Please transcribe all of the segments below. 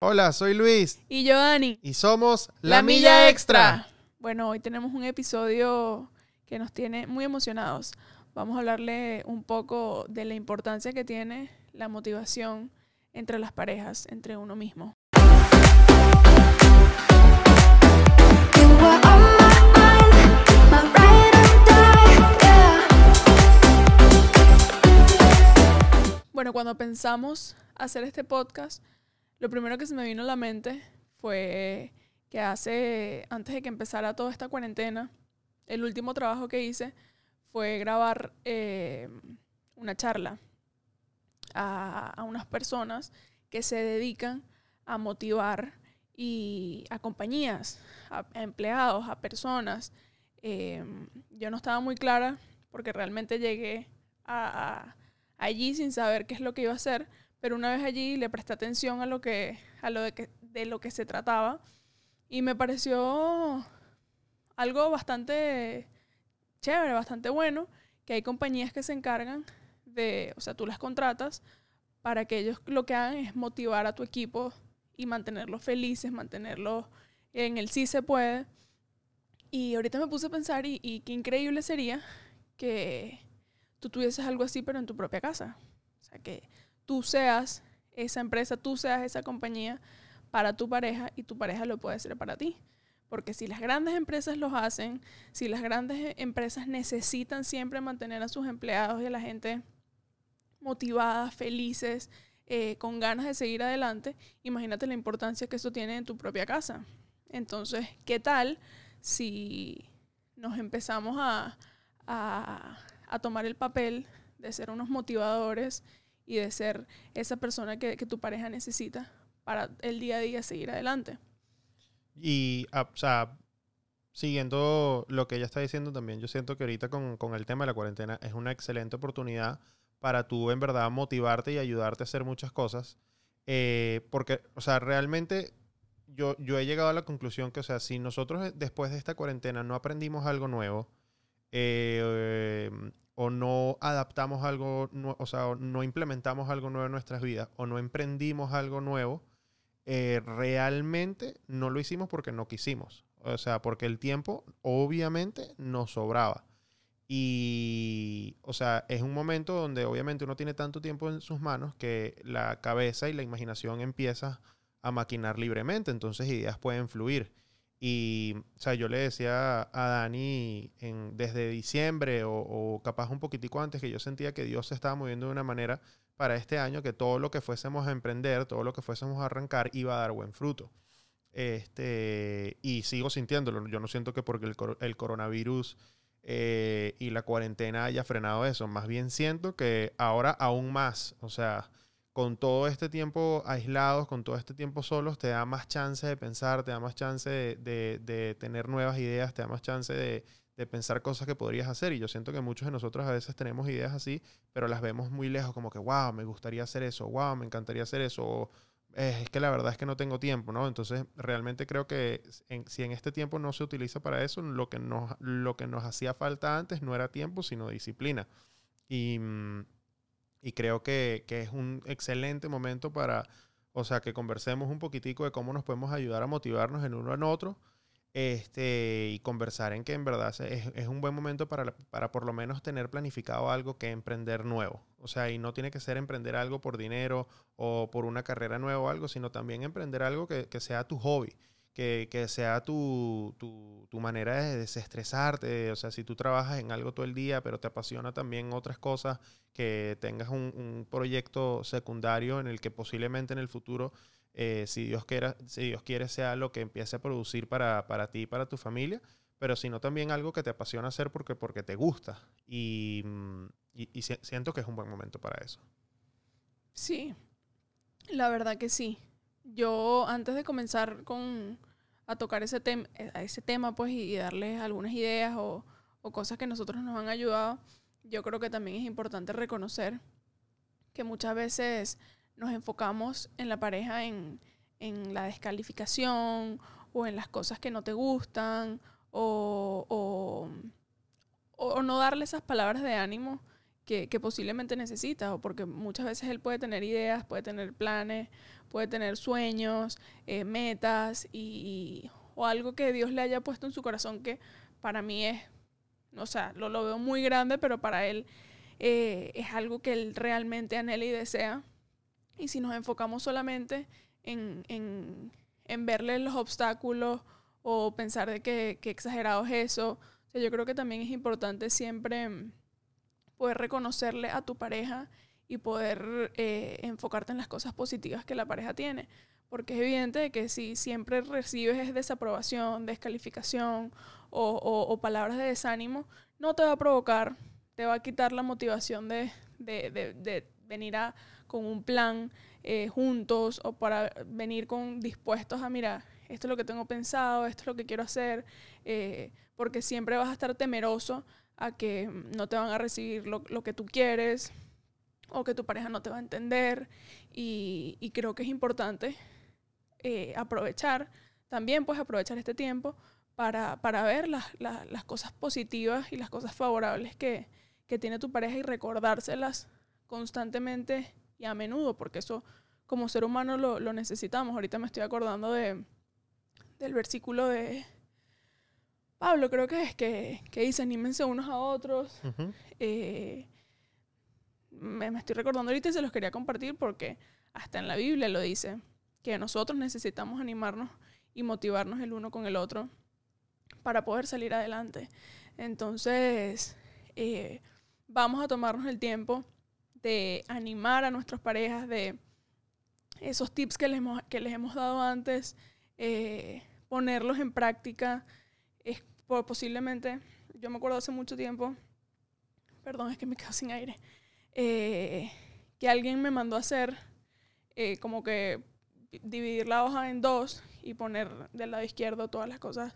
Hola, soy Luis Y yo, Dani. y somos La, Milla Extra. Bueno, hoy tenemos un episodio que nos tiene muy emocionados. Vamos a hablarle un poco de la importancia que tiene la motivación entre las parejas, entre uno mismo. Bueno, cuando pensamos hacer este podcast, lo primero que se me vino a la mente fue que hace, antes de que empezara toda esta cuarentena, el último trabajo que hice fue grabar eh, una charla a, a unas personas que se dedican a motivar y a compañías, a, empleados, a personas. Eh, yo no estaba muy clara porque realmente llegué a- a, allí sin saber qué es lo que iba a hacer, pero una vez allí le presté atención a lo que, a lo de, que, de lo que se trataba y me pareció algo bastante chévere, bastante bueno, que hay compañías que se encargan de, o sea, tú las contratas para que ellos lo que hagan es motivar a tu equipo y mantenerlos felices, mantenerlos en el sí se puede. Y ahorita me puse a pensar y, y qué increíble sería que tú tuvieses algo así, pero en tu propia casa. O sea, que tú seas esa empresa, tú seas esa compañía para tu pareja y tu pareja lo puede ser para ti. Porque si las grandes empresas los hacen, si las grandes empresas necesitan siempre mantener a sus empleados y a la gente motivadas, felices, eh, con ganas de seguir adelante, imagínate la importancia que eso tiene en tu propia casa. Entonces, ¿qué tal si nos empezamos a, a, a tomar el papel de ser unos motivadores y de ser esa persona que, que tu pareja necesita para el día a día seguir adelante? Y, ah, o sea, siguiendo lo que ella está diciendo también, yo siento que ahorita con, con el tema de la cuarentena es una excelente oportunidad para tú en verdad motivarte y ayudarte a hacer muchas cosas. Eh, porque, o sea, realmente yo, yo he llegado a la conclusión que, o sea, si nosotros después de esta cuarentena no aprendimos algo nuevo, eh, eh, o no adaptamos algo, o sea, no implementamos algo nuevo en nuestras vidas, o no emprendimos algo nuevo, eh, realmente no lo hicimos porque no quisimos. O sea, porque el tiempo obviamente nos sobraba. Y, o sea, es un momento donde obviamente uno tiene tanto tiempo en sus manos que la cabeza y la imaginación empieza a maquinar libremente, entonces ideas pueden fluir. Y, o sea, yo le decía a Dani desde diciembre o, capaz un poquitico antes que yo sentía que Dios se estaba moviendo de una manera para este año que todo lo que fuésemos a emprender, todo lo que fuésemos a arrancar iba a dar buen fruto. Este, y sigo sintiéndolo. Yo no siento que porque el, el coronavirus eh, y la cuarentena haya frenado eso. Más bien siento que ahora aún más, o sea, con todo este tiempo aislados, con todo este tiempo solos, te da más chance de pensar, te da más chance de, de- tener nuevas ideas, te da más chance de, de pensar cosas que podrías hacer. Y yo siento que muchos de nosotros a veces tenemos ideas así, pero las vemos muy lejos, como que, wow, me gustaría hacer eso, wow, me encantaría hacer eso, "Eh, es que la verdad es que no tengo tiempo, ¿no? Entonces, realmente creo que si en este tiempo no se utiliza para eso, lo que nos, lo que nos hacía falta antes no era tiempo, sino disciplina. Y, mm, y creo que, que es un excelente momento para, o sea, que conversemos un poquitico de cómo nos podemos ayudar a motivarnos en uno en otro este, y conversar en que en verdad es, es un buen momento para, para por lo menos tener planificado algo que emprender nuevo. O sea, y no tiene que ser emprender algo por dinero o por una carrera nueva o algo, sino también emprender algo que, que sea tu hobby, que, que sea tu, tu, tu manera de desestresarte. O sea, si tú trabajas en algo todo el día, pero te apasiona también otras cosas, que tengas un, un proyecto secundario en el que posiblemente en el futuro eh, si, Dios quiera, si Dios quiere, sea lo que empiece a producir para, para ti y para tu familia, pero sino también algo que te apasiona hacer porque, porque te gusta. Y, mm, y- y si- siento que es un buen momento para eso. Sí, la verdad que sí. Yo antes de comenzar con a tocar ese, tem- eh, a ese tema pues y, darles algunas ideas o, o cosas que nosotros nos han ayudado, yo creo que también es importante reconocer que muchas veces nos enfocamos en la pareja en, en la descalificación o en las cosas que no te gustan o, o- o no darle esas palabras de ánimo que, posiblemente necesitas, o porque muchas veces él puede tener ideas, puede tener planes, puede tener sueños, eh, metas y, o algo que Dios le haya puesto en su corazón que para mí es, o sea, lo, lo veo muy grande, pero para él eh, es algo que él realmente anhela y desea. Y si nos enfocamos solamente en, en, en verle los obstáculos o pensar de que, que exagerado es eso, yo creo que también es importante siempre poder reconocerle a tu pareja y poder eh, enfocarte en las cosas positivas que la pareja tiene. Porque es evidente de que si siempre recibes desaprobación, descalificación o, palabras de desánimo, no te va a provocar, te va a quitar la motivación de, de- de- venir a, con un plan eh, juntos o para venir con dispuestos a, mira, esto es lo que tengo pensado, esto es lo que quiero hacer, eh, porque siempre vas a estar temeroso a que no te van a recibir lo, lo que tú quieres o que tu pareja no te va a entender y, y creo que es importante eh, aprovechar, también pues aprovechar este tiempo para, para ver las, las- las cosas positivas y las cosas favorables que, que tiene tu pareja y recordárselas constantemente y a menudo, porque eso como ser humano lo, lo necesitamos. Ahorita me estoy acordando de, del versículo de Pablo, creo que es, que, que dice, anímense unos a otros. Eh, me, me estoy recordando ahorita y se los quería compartir porque hasta en la Biblia lo dice, que nosotros necesitamos animarnos y motivarnos el uno con el otro para poder salir adelante. Entonces, eh, vamos a tomarnos el tiempo de animar a nuestras parejas, de esos tips que les hemos, que les hemos dado antes, eh, ponerlos en práctica. Es, po- posiblemente, yo me acuerdo hace mucho tiempo, perdón, es que me quedo sin aire, eh, que alguien me mandó a hacer eh, como que dividir la hoja en dos y poner del lado izquierdo todas las cosas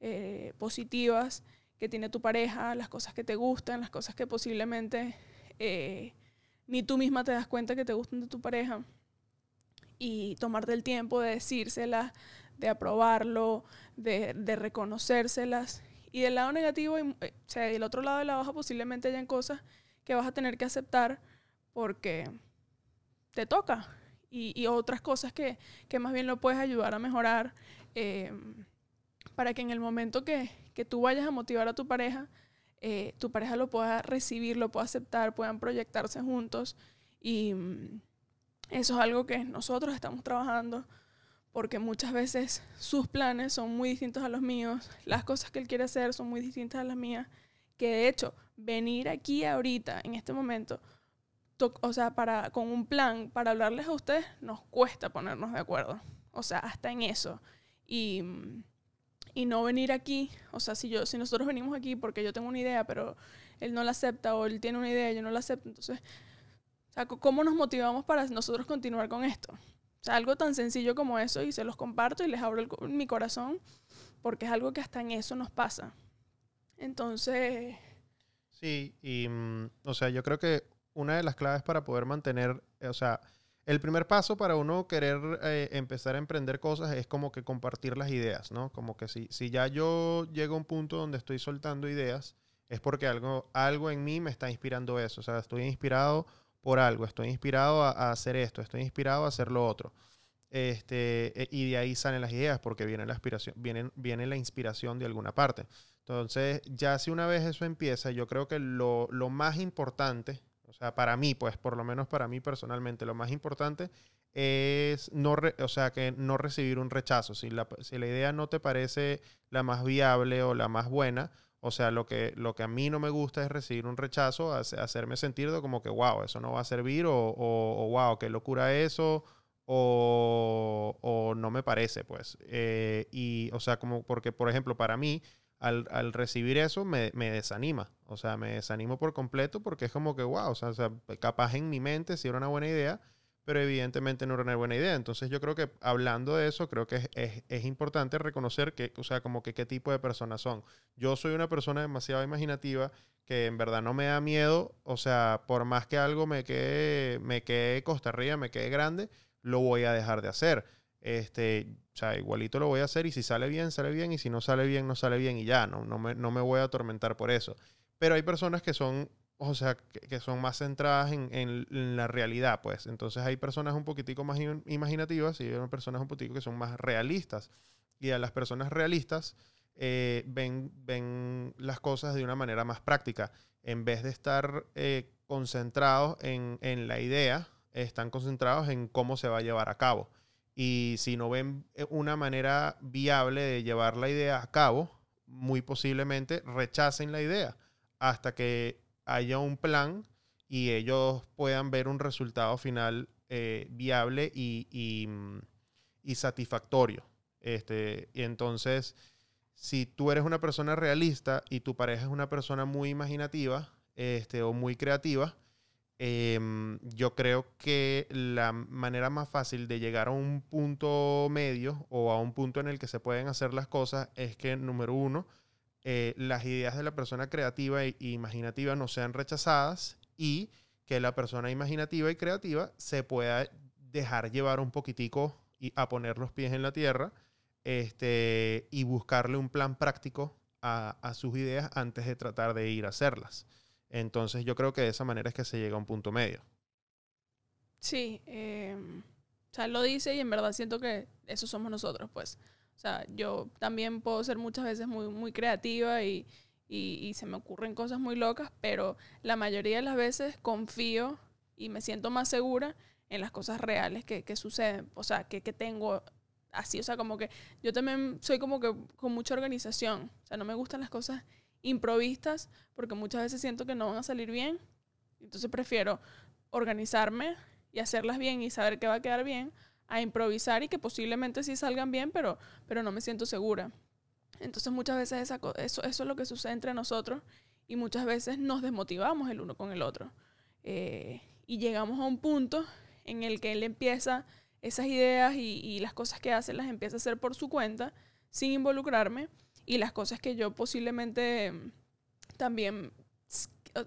eh, positivas que tiene tu pareja, las cosas que te gustan, las cosas que posiblemente ni tú misma te das cuenta que te gustan de tu pareja y tomarte el tiempo de decírselas, de aprobarlo, de, de reconocérselas. Y del lado negativo, y, eh, o sea, del otro lado de la hoja posiblemente hayan cosas que vas a tener que aceptar porque te toca. Y, y otras cosas que, que más bien lo puedes ayudar a mejorar eh, para que en el momento que, que tú vayas a motivar a tu pareja, eh, tu pareja lo pueda recibir, lo pueda aceptar, puedan proyectarse juntos. Y mm, eso es algo que nosotros estamos trabajando porque muchas veces sus planes son muy distintos a los míos, las cosas que él quiere hacer son muy distintas a las mías, que de hecho venir aquí ahorita, en este momento, to- o sea, para, con un plan para hablarles a ustedes, nos cuesta ponernos de acuerdo, o sea, hasta en eso. Y, y no venir aquí, o sea, si, yo, si nosotros venimos aquí porque yo tengo una idea, pero él no la acepta, o él tiene una idea y yo no la acepto, entonces, o sea, ¿cómo nos motivamos para nosotros continuar con esto? Algo tan sencillo como eso y se los comparto y les abro mi corazón porque es algo que hasta en eso nos pasa. Entonces, Sí, y mm, o sea, yo creo que una de las claves para poder mantener, eh, o sea, el primer paso para uno querer eh, empezar a emprender cosas es como que compartir las ideas, ¿no? Como que si, si ya yo llego a un punto donde estoy soltando ideas, es porque algo, algo en mí me está inspirando eso. O sea, estoy inspirado por algo, estoy inspirado a, hacer esto, estoy inspirado a hacer lo otro. Este, eh, y de ahí salen las ideas porque viene la, aspiración, viene, viene la inspiración de alguna parte. Entonces, ya si una vez eso empieza, yo creo que lo, lo más importante, o sea, para mí, pues por lo menos para mí personalmente, lo más importante es no, o sea, que no recibir un rechazo. Si la, si la idea no te parece la más viable o la más buena, o sea, lo que, lo que a mí no me gusta es recibir un rechazo, hace- hacerme sentir de como que, wow, eso no va a servir, o, o, o, wow, qué locura eso, o, o no me parece, pues. Eh, y, o sea, como, porque, por ejemplo, para mí, al, al recibir eso me, me desanima. O sea, me desanimo por completo porque es como que, wow, o sea, capaz en mi mente sí era una buena idea, pero evidentemente no era una buena idea. Entonces yo creo que hablando de eso, creo que es, es- importante reconocer que, o sea, como que qué tipo de personas son. Yo soy una persona demasiado imaginativa que en verdad no me da miedo, o sea, por más que algo me quede, me quede costa arriba, me quede grande, lo voy a dejar de hacer. Este, o sea, igualito lo voy a hacer y si sale bien, sale bien y si no sale bien, no sale bien y ya, no, no, me, no me voy a atormentar por eso. Pero hay personas que son o sea, que, que son más centradas en, en- en la realidad, pues. Entonces hay personas un poquitico más im- imaginativas y hay personas un poquitico que son más realistas. Y a las personas realistas eh, ven, ven las cosas de una manera más práctica. En vez de estar eh, concentrados en, en la idea, están concentrados en cómo se va a llevar a cabo. Y si no ven eh, una manera viable de llevar la idea a cabo, muy posiblemente rechacen la idea hasta que haya un plan y ellos puedan ver un resultado final eh, viable y, mm, y satisfactorio. Este, y entonces, si tú eres una persona realista y tu pareja es una persona muy imaginativa este, o muy creativa, em, yo creo que la manera más fácil de llegar a un punto medio o a un punto en el que se pueden hacer las cosas es que, número uno, eh, las ideas de la persona creativa e imaginativa no sean rechazadas y que la persona imaginativa y creativa se pueda dejar llevar un poquitico y a poner los pies en la tierra este, y buscarle un plan práctico a, a sus ideas antes de tratar de ir a hacerlas. Entonces yo creo que de esa manera es que se llega a un punto medio. Sí, eh, o sea, lo dice y en verdad siento que eso somos nosotros, pues. O sea, yo también puedo ser muchas veces muy, muy creativa y, y, y se me ocurren cosas muy locas, pero la mayoría de las veces confío y me siento más segura en las cosas reales que, que suceden, o sea, que, que tengo así, o sea, como que yo también soy como que con mucha organización, o sea, no me gustan las cosas improvistas porque muchas veces siento que no van a salir bien, entonces prefiero organizarme y hacerlas bien y saber que va a quedar bien a improvisar y que posiblemente sí salgan bien, pero, pero no me siento segura. Entonces muchas veces esa eso, eso es lo que sucede entre nosotros y muchas veces nos desmotivamos el uno con el otro. Eh, y llegamos a un punto en el que él empieza esas ideas y, las cosas que hace las empieza a hacer por su cuenta sin involucrarme y las cosas que yo posiblemente mm, también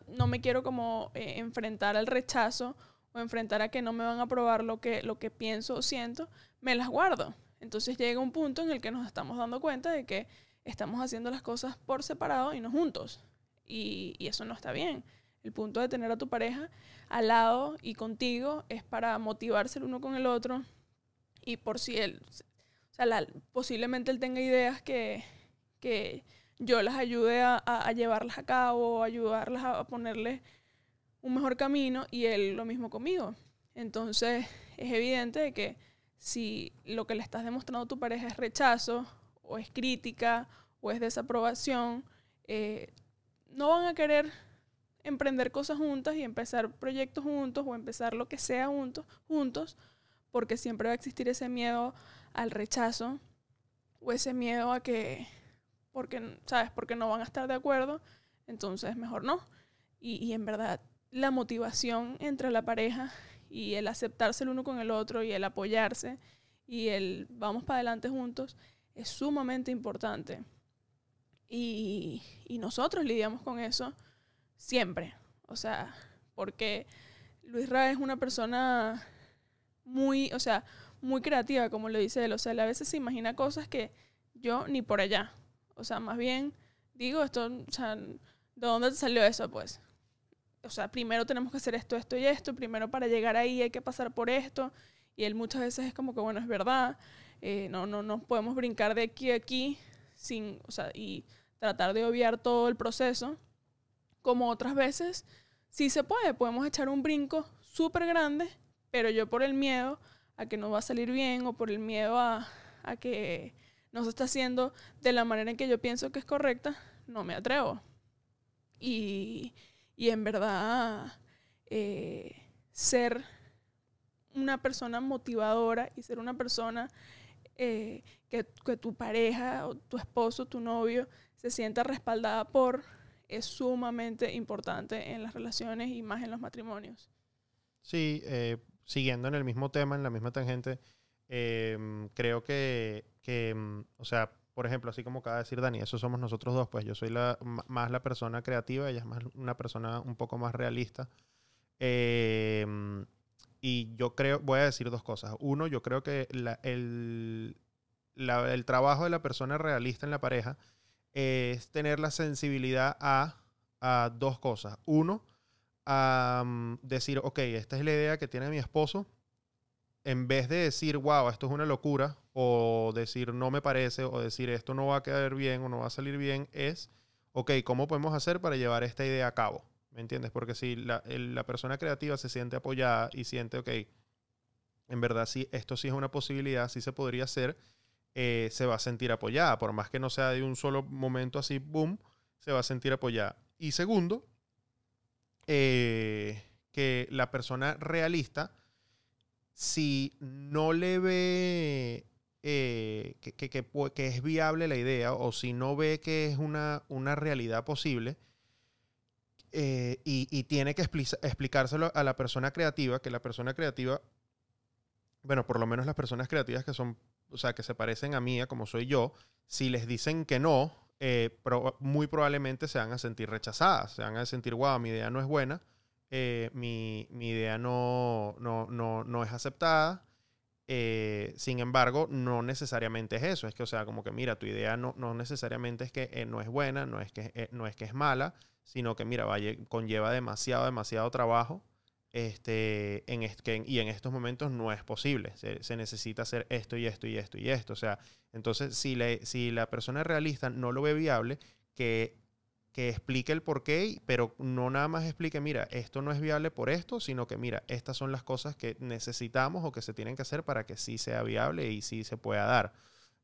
no me quiero como eh, enfrentar al rechazo o enfrentar a que no me van a aprobar lo que, lo que pienso o siento, me las guardo. Entonces llega un punto en el que nos estamos dando cuenta de que estamos haciendo las cosas por separado y no juntos. Y, y eso no está bien. El punto de tener a tu pareja al lado y contigo es para motivarse el uno con el otro y por si él, o sea, posiblemente él tenga ideas que, que yo las ayude a, a- a llevarlas a cabo, ayudarlas a ponerle un mejor camino y él lo mismo conmigo. Entonces es evidente de que si lo que le estás demostrando a tu pareja es rechazo o es crítica o es desaprobación, eh, no van a querer emprender cosas juntas y empezar proyectos juntos o empezar lo que sea juntos, juntos porque siempre va a existir ese miedo al rechazo o ese miedo a que, porque, ¿sabes? Porque no van a estar de acuerdo, entonces mejor no. Y, y en verdad, la motivación entre la pareja y el aceptarse el uno con el otro y el apoyarse y el vamos para adelante juntos es sumamente importante. Y, y nosotros lidiamos con eso siempre. O sea, porque Luis Ra es una persona muy, o sea, muy creativa, como lo dice él. O sea, él a veces se imagina cosas que yo ni por allá. O sea, más bien digo, esto, o sea, ¿de dónde te salió eso? Pues, o sea, primero tenemos que hacer esto, esto y esto. Primero para llegar ahí hay que pasar por esto. Y él muchas veces es como que, bueno, es verdad. eh, no, no, no podemos brincar de aquí a aquí sin, o sea, y tratar de obviar todo el proceso. Como otras veces, sí se puede. Podemos echar un brinco súper grande, pero yo por el miedo a que no va a salir bien o por el miedo a, a que no se está haciendo de la manera en que yo pienso que es correcta, no me atrevo. Y, y en verdad, eh, ser una persona motivadora y ser una persona eh, que, que tu pareja o tu esposo, tu novio, se sienta respaldada por, es sumamente importante en las relaciones y más en los matrimonios. Sí, eh, siguiendo en el mismo tema, en la misma tangente, creo que, que, mm, o sea, por ejemplo, así como acaba de decir Dani, eso somos nosotros dos, pues yo soy la, más la persona creativa, ella es más una persona un poco más realista. Eh, y yo creo, voy a decir dos cosas. Uno, yo creo que la- el, la- el trabajo de la persona realista en la pareja es tener la sensibilidad a, a dos cosas. Uno, a decir, ok, esta es la idea que tiene mi esposo, en vez de decir, wow, esto es una locura, o decir, no me parece, o decir, esto no va a quedar bien o no va a salir bien, es, ok, ¿cómo podemos hacer para llevar esta idea a cabo? ¿Me entiendes? Porque si la, la persona creativa se siente apoyada y siente, ok, en verdad sí, esto sí es una posibilidad, sí se podría hacer, eh, se va a sentir apoyada, por más que no sea de un solo momento así, boom, se va a sentir apoyada. Y segundo, eh, que la persona realista, si no le ve eh, que, que- es viable la idea o si no ve que es una, una realidad posible eh, y, y tiene que expli- explicárselo a la persona creativa, que la persona creativa, bueno, por lo menos las personas creativas que son, o sea, que se parecen a mí, a como soy yo, si les dicen que no, eh, muy probablemente se van a sentir rechazadas, se van a sentir, wow, mi idea no es buena, eh, mi, idea no, es aceptada. eh, sin embargo, no necesariamente es eso. Es que, o sea, como que mira, tu idea no, no necesariamente es que eh, no es buena, no es que, no es que es mala, sino que, mira, vaya, conlleva demasiado, trabajo. Este, y en estos momentos no es posible. Se, necesita hacer esto y esto y esto y esto. O sea, entonces, si, si la persona realista no lo ve viable, que, que explique el por qué, pero no nada más explique, mira, esto no es viable por esto, sino que, mira, estas son las cosas que necesitamos o que se tienen que hacer para que sí sea viable y sí se pueda dar.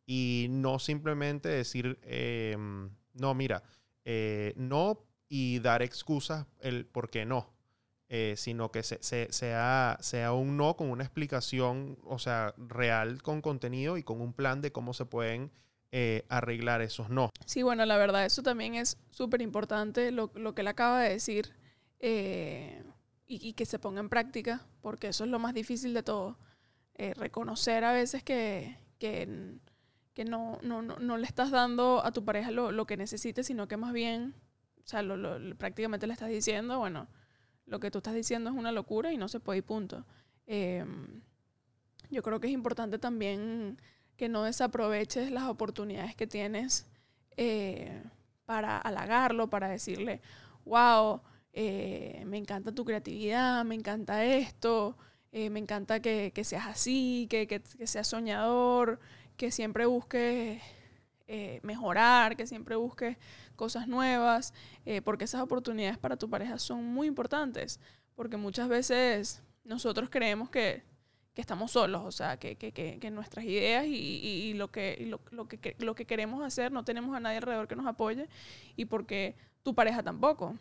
Y no simplemente decir, eh, no, mira, eh, no y dar excusas el por qué no. eh, sino que se- se- sea, sea un no con una explicación, o sea, real con contenido y con un plan de cómo se pueden eh, arreglar esos no. Sí, bueno, la verdad, eso también es súper importante, lo, lo que él acaba de decir, eh, y, que se ponga en práctica, porque eso es lo más difícil de todo. Eh, reconocer a veces que, que, que no, no, no, no le estás dando a tu pareja lo, lo que necesite, sino que más bien, o sea, lo, prácticamente le estás diciendo, bueno, lo que tú estás diciendo es una locura y no se puede y punto. Eh, yo creo que es importante también que no desaproveches las oportunidades que tienes eh, para halagarlo, para decirle, wow, eh, me encanta tu creatividad, me encanta esto, eh, me encanta que, seas así, que, que- seas soñador, que siempre busques mejorar, que siempre busques cosas nuevas, porque esas oportunidades para tu pareja son muy importantes, porque muchas veces nosotros creemos que que estamos solos, o sea, que, que, que, que nuestras ideas y, y- lo, que, lo, lo que, lo que queremos hacer no tenemos a nadie alrededor que nos apoye y porque tu pareja tampoco.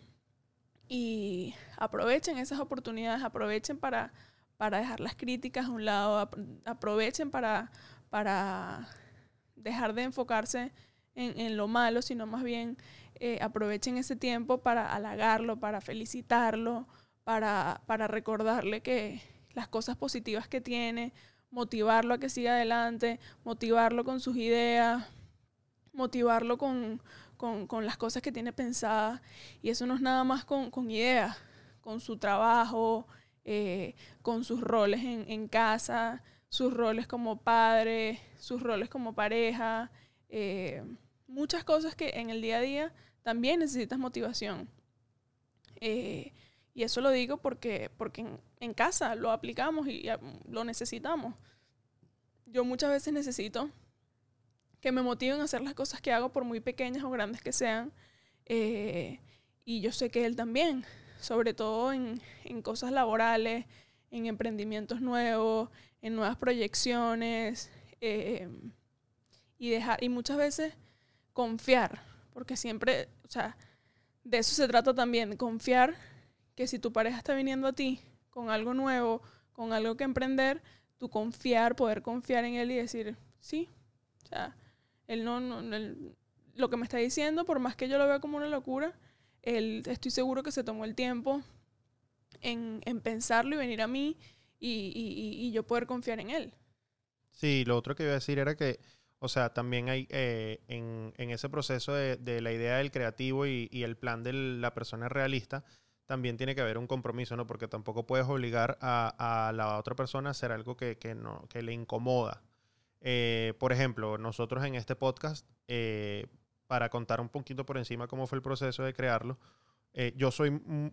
Y aprovechen esas oportunidades, aprovechen para, para dejar las críticas a un lado, ap- aprovechen para, para dejar de enfocarse en, en lo malo, sino más bien eh, aprovechen ese tiempo para halagarlo, para felicitarlo, para, para recordarle que las cosas positivas que tiene, motivarlo a que siga adelante, motivarlo con sus ideas, motivarlo con, con, con las cosas que tiene pensadas. Y eso no es nada más con, con ideas, con su trabajo, eh, con sus roles en, en casa, sus roles como padre, sus roles como pareja, eh, muchas cosas que en el día a día también necesitas motivación. Eh, y eso lo digo porque, porque en, casa lo aplicamos y ah, lo necesitamos. Yo muchas veces necesito que me motiven a hacer las cosas que hago, por muy pequeñas o grandes que sean. eh, y yo sé que él también, sobre todo en, en cosas laborales, en emprendimientos nuevos, en nuevas proyecciones. eh, y, dejar, y muchas veces confiar, porque siempre, o sea, de eso se trata también, confiar que si tu pareja está viniendo a ti con algo nuevo, con algo que emprender, tú confiar, poder confiar en él y decir, sí, o sea, él no, no él- lo que me está diciendo, por más que yo lo vea como una locura, él estoy seguro que se tomó el tiempo en, en pensarlo y venir a mí y, y- y- yo poder confiar en él. Sí, lo otro que iba a decir era que, o sea, también hay eh, en, en ese proceso de, de la idea del creativo y, y el plan de la persona realista, también tiene que haber un compromiso, ¿no? Porque tampoco puedes obligar a, a la otra persona a hacer algo que, que no, que le incomoda. Eh, por ejemplo, nosotros en este podcast, eh, para contar un poquito por encima cómo fue el proceso de crearlo, eh, yo soy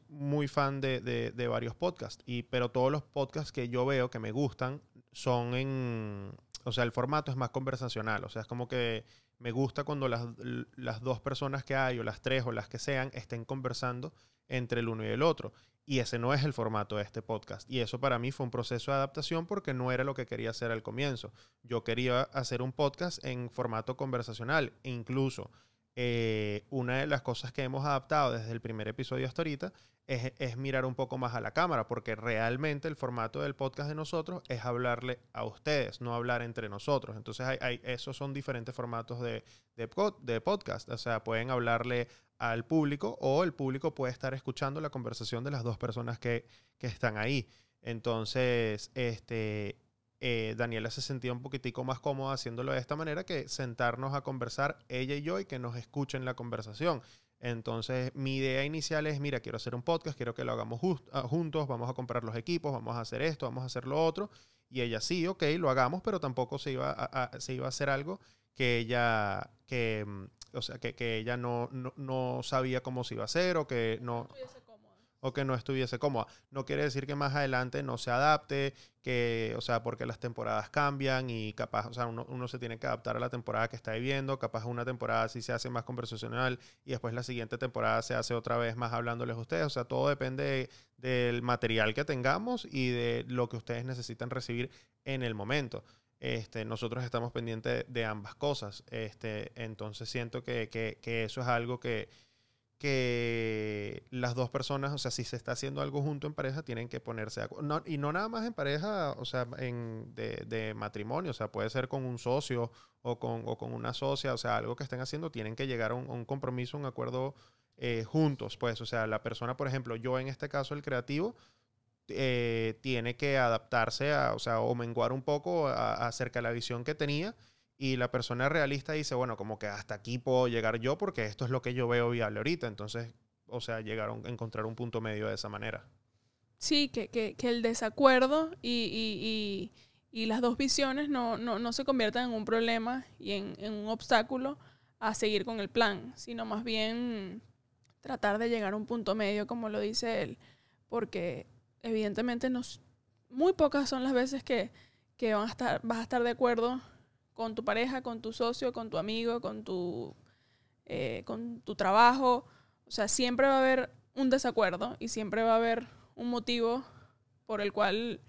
muy fan de, de- de varios podcasts, y, pero todos los podcasts que yo veo que me gustan son en, o sea, el formato es más conversacional, o sea, es como que me gusta cuando las, las dos personas que hay, o las tres, o las que sean, estén conversando entre el uno y el otro. Y ese no es el formato de este podcast. Y eso para mí fue un proceso de adaptación porque no era lo que quería hacer al comienzo. Yo quería hacer un podcast en formato conversacional. E incluso eh, una de las cosas que hemos adaptado desde el primer episodio hasta ahorita es, mirar un poco más a la cámara, porque realmente el formato del podcast de nosotros es hablarle a ustedes, no hablar entre nosotros. Entonces, esos son diferentes formatos de, de, pod- de podcast. O sea, pueden hablarle al público o el público puede estar escuchando la conversación de las dos personas que están ahí. Entonces, este, eh, Daniela se sentía un poquitico más cómoda haciéndolo de esta manera que sentarnos a conversar ella y yo y que nos escuchen la conversación. Entonces, mi idea inicial es, mira, quiero hacer un podcast, quiero que lo hagamos ah, juntos, vamos a comprar los equipos, vamos a hacer esto, vamos a hacer lo otro. Y ella sí, ok, lo hagamos, pero tampoco se iba a, se iba a hacer algo que ella, que, mm, o sea, que, que ella no, no, no sabía cómo se iba a hacer o que no. O que no estuviese cómoda. No quiere decir que más adelante no se adapte, que, o sea, porque las temporadas cambian y capaz, o sea, uno, uno se tiene que adaptar a la temporada que está viviendo, capaz una temporada sí se hace más conversacional y después la siguiente temporada se hace otra vez más hablándoles a ustedes, o sea, todo depende del material que tengamos y de lo que ustedes necesitan recibir en el momento. Este, nosotros estamos pendientes de ambas cosas. Este, entonces siento que, que- que eso es algo que, que las dos personas, o sea, si se está haciendo algo junto en pareja, tienen que ponerse de acuerdo. No- y no nada más en pareja, o sea, en, de, de matrimonio, o sea, puede ser con un socio o con, o con una socia, o sea, algo que estén haciendo, tienen que llegar a un, a un compromiso, un acuerdo eh, juntos, pues, o sea, la persona, por ejemplo, yo en este caso, el creativo, eh, tiene que adaptarse a, o sea, o menguar un poco acerca de la visión que tenía. Y la persona realista dice, bueno, como que hasta aquí puedo llegar yo porque esto es lo que yo veo viable ahorita. Entonces, o sea, llegaron a encontrar un punto medio de esa manera. Sí, que, que, que el desacuerdo y, y, y, y las dos visiones no, no, no se conviertan en un problema y en, en un obstáculo a seguir con el plan, sino más bien tratar de llegar a un punto medio, como lo dice él, porque evidentemente nos, muy pocas son las veces que, que van a estar, vas a estar de acuerdo con tu pareja, con tu socio, con tu amigo, con tu, eh, con tu trabajo. O sea, siempre va a haber un desacuerdo y siempre va a haber un motivo por el cual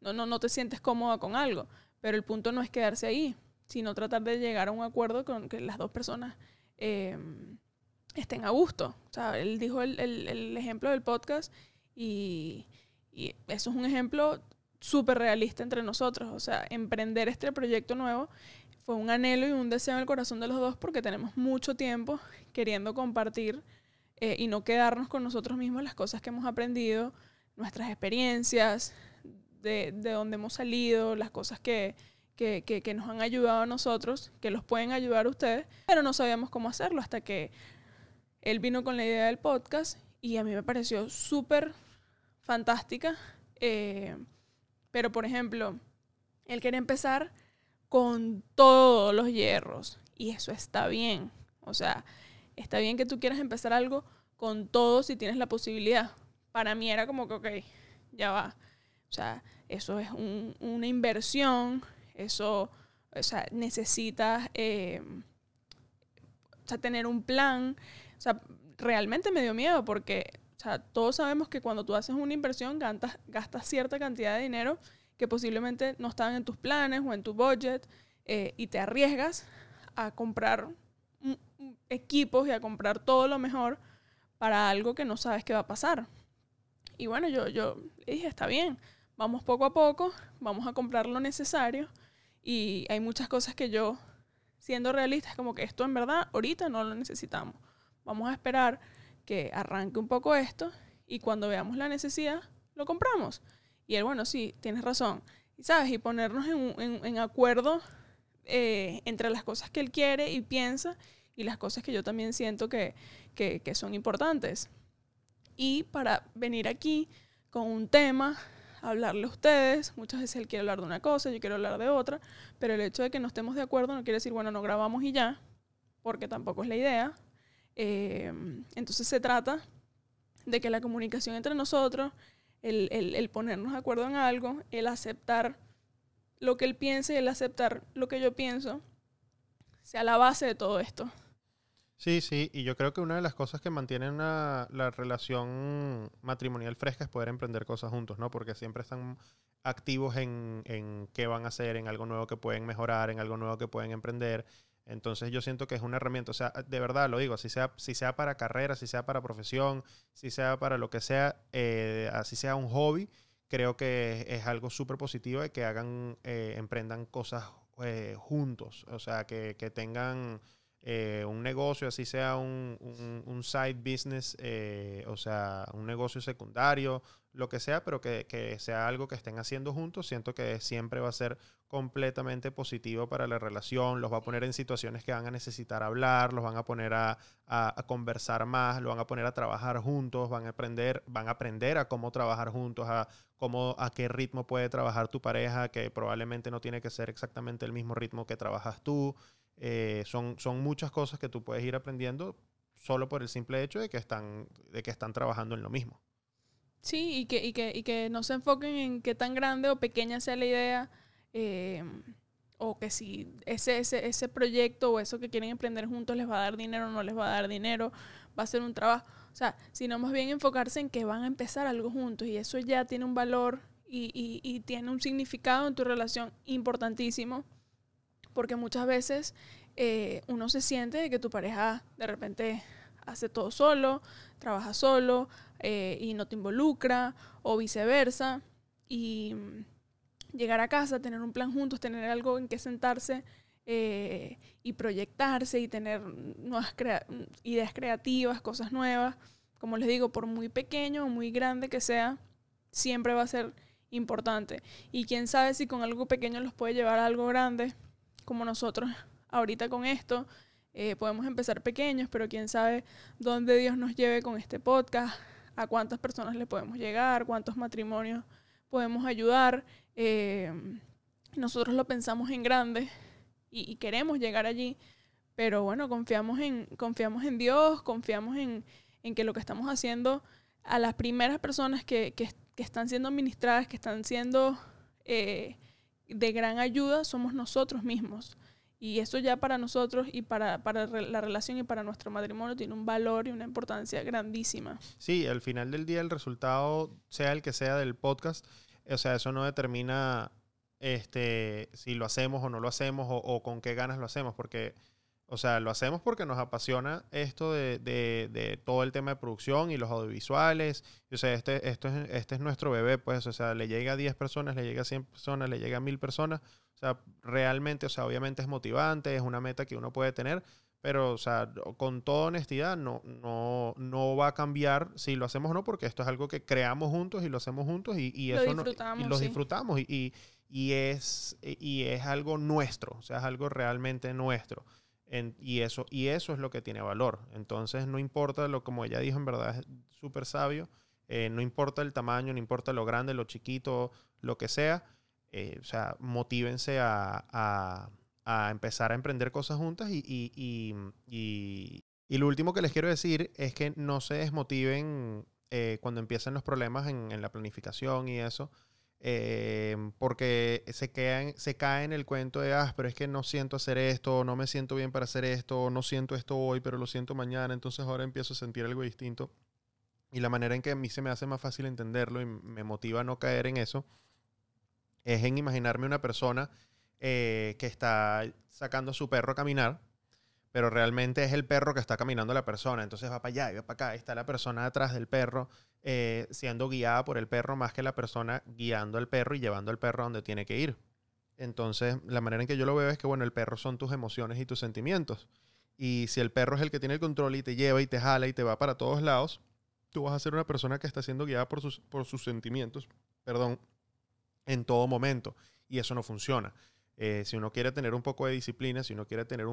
no, no, no te sientes cómoda con algo. Pero el punto no es quedarse ahí, sino tratar de llegar a un acuerdo con que las dos personas eh, estén a gusto. O sea, él dijo el, el- el ejemplo del podcast y, y eso es un ejemplo súper realista entre nosotros. O sea, emprender este proyecto nuevo fue un anhelo y un deseo en el corazón de los dos porque tenemos mucho tiempo queriendo compartir eh, y no quedarnos con nosotros mismos las cosas que hemos aprendido, nuestras experiencias, de, de dónde hemos salido, las cosas que, que, que- nos han ayudado a nosotros, que los pueden ayudar a ustedes, pero no sabíamos cómo hacerlo hasta que él vino con la idea del podcast y a mí me pareció súper fantástica. eh, pero, por ejemplo, él quería empezar con todos los hierros y eso está bien. O sea, está bien que tú quieras empezar algo con todo si tienes la posibilidad. Para mí era como que, ok, ya va. O sea, eso es un- una inversión, eso, o sea, necesitas eh, o sea, tener un plan. O sea, realmente me dio miedo porque, o sea, todos sabemos que cuando tú haces una inversión gastas, cierta cantidad de dinero que posiblemente no estaban en tus planes o en tu budget eh, y te arriesgas a comprar equipos y a comprar todo lo mejor para algo que no sabes qué va a pasar. Y bueno, yo, yo le dije, está bien, vamos poco a poco, vamos a comprar lo necesario y hay muchas cosas que yo, siendo realista, es como que esto en verdad ahorita no lo necesitamos. Vamos a esperar que arranque un poco esto y cuando veamos la necesidad, lo compramos. Y él, bueno, sí, tienes razón. Y sabes, y ponernos en, en acuerdo eh, entre las cosas que él quiere y piensa y las cosas que yo también siento que, que, que son importantes. Y para venir aquí con un tema, hablarle a ustedes, muchas veces él quiere hablar de una cosa, yo quiero hablar de otra, pero el hecho de que no estemos de acuerdo no quiere decir, bueno, no grabamos y ya, porque tampoco es la idea. Eh, entonces se trata de que la comunicación entre nosotros, el, el- ponernos de acuerdo en algo, el aceptar lo que él piensa y el aceptar lo que yo pienso, sea la base de todo esto. Sí, sí, y yo creo que una de las cosas que mantienen la relación matrimonial fresca es poder emprender cosas juntos, ¿no? Porque siempre están activos en, en qué van a hacer, en algo nuevo que pueden mejorar, en algo nuevo que pueden emprender. Entonces yo siento que es una herramienta, o sea, de verdad lo digo, si sea, si sea para carrera, si sea para profesión, si sea para lo que sea, eh, así sea un hobby, creo que es algo súper positivo de que hagan, eh, emprendan cosas eh, juntos, o sea, que, que tengan eh, un negocio, así sea un, un- side business, eh, o sea, un negocio secundario, lo que sea, pero que, que sea algo que estén haciendo juntos, siento que siempre va a ser completamente positivo para la relación, los va a poner en situaciones que van a necesitar hablar, los van a poner a, a- conversar más, los van a poner a trabajar juntos, van a aprender, van a aprender a cómo trabajar juntos, a cómo, a qué ritmo puede trabajar tu pareja, que probablemente no tiene que ser exactamente el mismo ritmo que trabajas tú. Eh, son, son muchas cosas que tú puedes ir aprendiendo solo por el simple hecho de que están, de que están trabajando en lo mismo. Sí, y que, y que, y que no se enfoquen en qué tan grande o pequeña sea la idea, eh, o que si ese, ese, ese proyecto o eso que quieren emprender juntos les va a dar dinero o no les va a dar dinero, va a ser un trabajo. O sea, sino más bien enfocarse en que van a empezar algo juntos y eso ya tiene un valor y, y, y tiene un significado en tu relación importantísimo, porque muchas veces eh, uno se siente que tu pareja de repente hace todo solo, trabaja solo, eh, y no te involucra, o viceversa. Y mm, llegar a casa, tener un plan juntos, tener algo en que sentarse eh, y proyectarse y tener nuevas crea- ideas creativas, cosas nuevas. Como les digo, por muy pequeño o muy grande que sea, siempre va a ser importante. Y quién sabe si con algo pequeño los puede llevar a algo grande, como nosotros ahorita con esto. Eh, podemos empezar pequeños, pero quién sabe dónde Dios nos lleve con este podcast, a cuántas personas le podemos llegar, cuántos matrimonios podemos ayudar. Eh, nosotros lo pensamos en grande y, queremos llegar allí, pero bueno, confiamos en, confiamos en Dios, confiamos en, en que lo que estamos haciendo a las primeras personas que, que- que están siendo ministradas, que están siendo eh, de gran ayuda, somos nosotros mismos. Y eso ya para nosotros y para, para la relación y para nuestro matrimonio tiene un valor y una importancia grandísima. Sí, al final del día el resultado, sea el que sea del podcast, o sea, eso no determina este, si lo hacemos o no lo hacemos o con qué ganas lo hacemos, porque, o sea, lo hacemos porque nos apasiona esto de, de- de todo el tema de producción y los audiovisuales. O sea, este, esto es, este es nuestro bebé, pues, o sea, le llega a 10 personas, le llega a 100 personas, le llega a 1000 personas. O sea, realmente, o sea, obviamente es motivante, es una meta que uno puede tener, pero, o sea, con toda honestidad, no, no, no va a cambiar si lo hacemos o no, porque esto es algo que creamos juntos y lo hacemos juntos y, y Lo eso no- disfrutamos, y lo sí. disfrutamos y, y, y es, y es algo nuestro, o sea, es algo realmente nuestro. Y, eso, y eso es lo que tiene valor. Entonces, no importa lo, como ella dijo, en verdad es súper sabio, eh, no importa el tamaño, no importa lo grande, lo chiquito, lo que sea, eh, o sea, motívense a, a- empezar a emprender cosas juntas y, y, y, y- y lo último que les quiero decir es que no se desmotiven eh, cuando empiezan los problemas en, en la planificación y eso, eh, porque se, quedan, se cae en el cuento de, ah, pero es que no siento hacer esto, no me siento bien para hacer esto, no siento esto hoy, pero lo siento mañana, entonces ahora empiezo a sentir algo distinto. Y la manera en que a mí se me hace más fácil entenderlo y me motiva a no caer en eso es en imaginarme una persona eh, que está sacando a su perro a caminar, pero realmente es el perro que está caminando la persona. Entonces va para allá y va para acá. y Está la persona atrás del perro eh, siendo guiada por el perro más que la persona guiando al perro y llevando al perro a donde tiene que ir. Entonces, la manera en que yo lo veo es que, bueno, el perro son tus emociones y tus sentimientos. Y si el perro es el que tiene el control y te lleva y te jala y te va para todos lados, tú vas a ser una persona que está siendo guiada por sus, por sus sentimientos, perdón, en todo momento. Y eso no funciona. Eh, si uno quiere tener un poco de disciplina, si uno quiere tener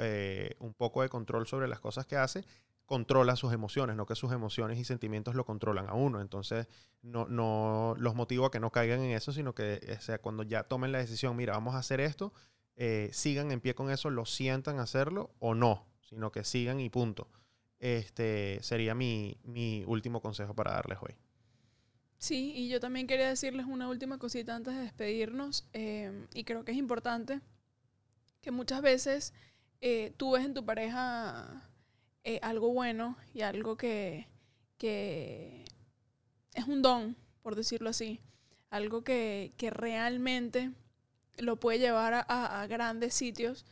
eh, un poco de control sobre las cosas que hace, controla sus emociones, no que sus emociones y sentimientos lo controlan a uno. Entonces, no, no los motivo a que no caigan en eso, sino que eh, sea, cuando ya tomen la decisión, mira, vamos a hacer esto, sigan en pie con eso, lo sientan hacerlo o no, sino que sigan y punto. este, sería mi, mi último consejo para darles hoy. Sí, y yo también quería decirles una última cosita antes de despedirnos, eh, y creo que es importante que muchas veces eh, tú ves en tu pareja eh, algo bueno y algo que, que es un don, por decirlo así, algo que, que realmente lo puede llevar a, grandes sitios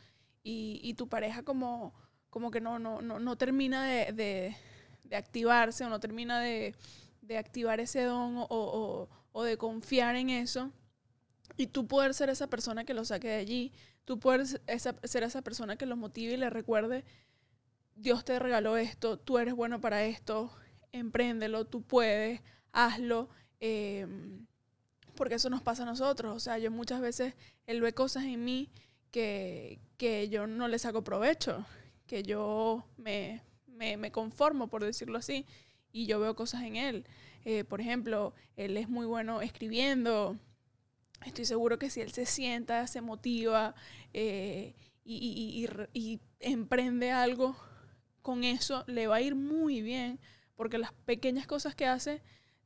y, y tu pareja como, como que no, no, no, no termina de, de- de activarse o no termina de, de activar ese don o, o- o de confiar en eso y tú poder ser esa persona que lo saque de allí, tú poder esa- ser esa persona que lo motive y le recuerde, Dios te regaló esto, tú eres bueno para esto, empréndelo, tú puedes, hazlo, em, porque eso nos pasa a nosotros. O sea, yo muchas veces, él ve cosas en mí que, que yo no le saco provecho, que yo me, me, me conformo, por decirlo así, y yo veo cosas en él. Eh, por ejemplo, él es muy bueno escribiendo. Estoy seguro que si él se sienta, se motiva eh, y, y- y- y re- y emprende algo con eso, le va a ir muy bien, porque las pequeñas cosas que hace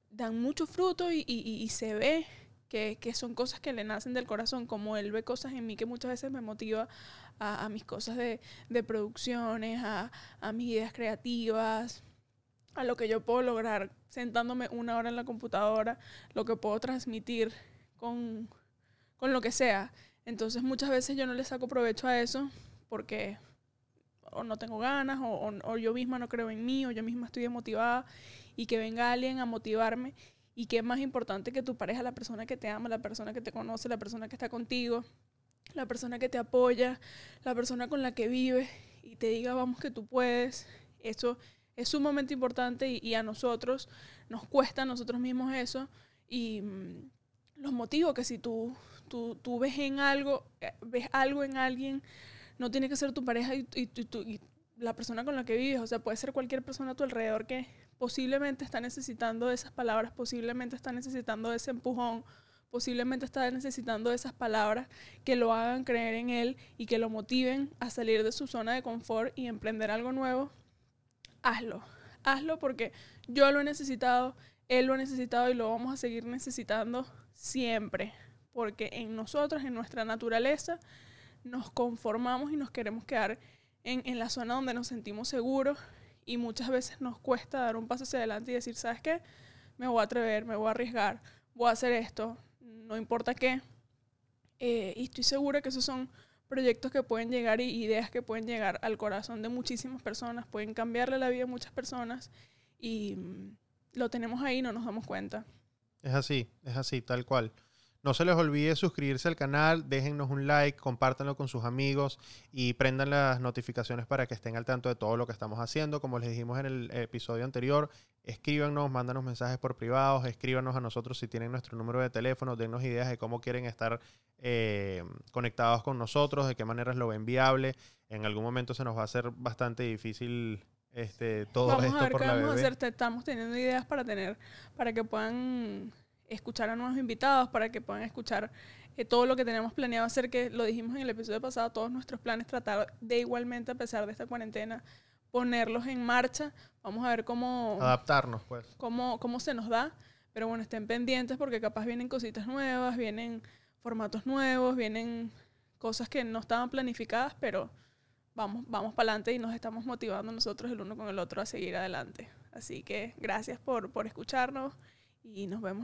dan mucho fruto y, se ve que, son cosas que le nacen del corazón, como él ve cosas en mí que muchas veces me motiva a, mis cosas de, de producciones, a mis ideas creativas, a lo que yo puedo lograr sentándome una hora en la computadora, lo que puedo transmitir con, con lo que sea. Entonces muchas veces yo no le saco provecho a eso porque o no tengo ganas o, o- yo misma no creo en mí o yo misma estoy desmotivada y que venga alguien a motivarme y que es más importante que tu pareja, la persona que te ama, la persona que te conoce, la persona que está contigo, la persona que te apoya, la persona con la que vives y te diga vamos que tú puedes. Eso es sumamente importante y, a nosotros nos cuesta a nosotros mismos eso. Y mm, los motivo que si tú, tú, tú ves en algo, eh, ves algo en alguien, no tiene que ser tu pareja y, y- y- la persona con la que vives, o sea, puede ser cualquier persona a tu alrededor que posiblemente está necesitando esas palabras, posiblemente está necesitando ese empujón, posiblemente está necesitando esas palabras que lo hagan creer en él y que lo motiven a salir de su zona de confort y emprender algo nuevo, hazlo. Hazlo porque yo lo he necesitado, él lo ha necesitado y lo vamos a seguir necesitando siempre. Porque en nosotros, en nuestra naturaleza, nos conformamos y nos queremos quedar en, en la zona donde nos sentimos seguros y muchas veces nos cuesta dar un paso hacia adelante y decir, ¿sabes qué? Me voy a atrever, me voy a arriesgar, voy a hacer esto, no importa qué. Eh, y estoy segura que esos son proyectos que pueden llegar y ideas que pueden llegar al corazón de muchísimas personas, pueden cambiarle la vida a muchas personas y mm, lo tenemos ahí no nos damos cuenta. Es así, es así, tal cual. No se les olvide suscribirse al canal, déjennos un like, compártanlo con sus amigos y prendan las notificaciones para que estén al tanto de todo lo que estamos haciendo. Como les dijimos en el episodio anterior, escríbanos, mándanos mensajes por privados, escríbanos a nosotros si tienen nuestro número de teléfono, dennos ideas de cómo quieren estar eh, conectados con nosotros, de qué maneras lo ven viable. En algún momento se nos va a hacer bastante difícil este, todo vamos esto a ver por qué la vamos a hacer. Te- Estamos teniendo ideas para tener, para que puedan escuchar a nuevos invitados, para que puedan escuchar eh, todo lo que tenemos planeado hacer, que lo dijimos en el episodio pasado, todos nuestros planes, tratar de igualmente, a pesar de esta cuarentena, ponerlos en marcha. Vamos a ver cómo, Adaptarnos, pues. cómo, cómo se nos da. Pero bueno, estén pendientes porque capaz vienen cositas nuevas, vienen formatos nuevos, vienen cosas que no estaban planificadas, pero vamos, vamos para adelante y nos estamos motivando nosotros el uno con el otro a seguir adelante. Así que gracias por, por escucharnos y nos vemos.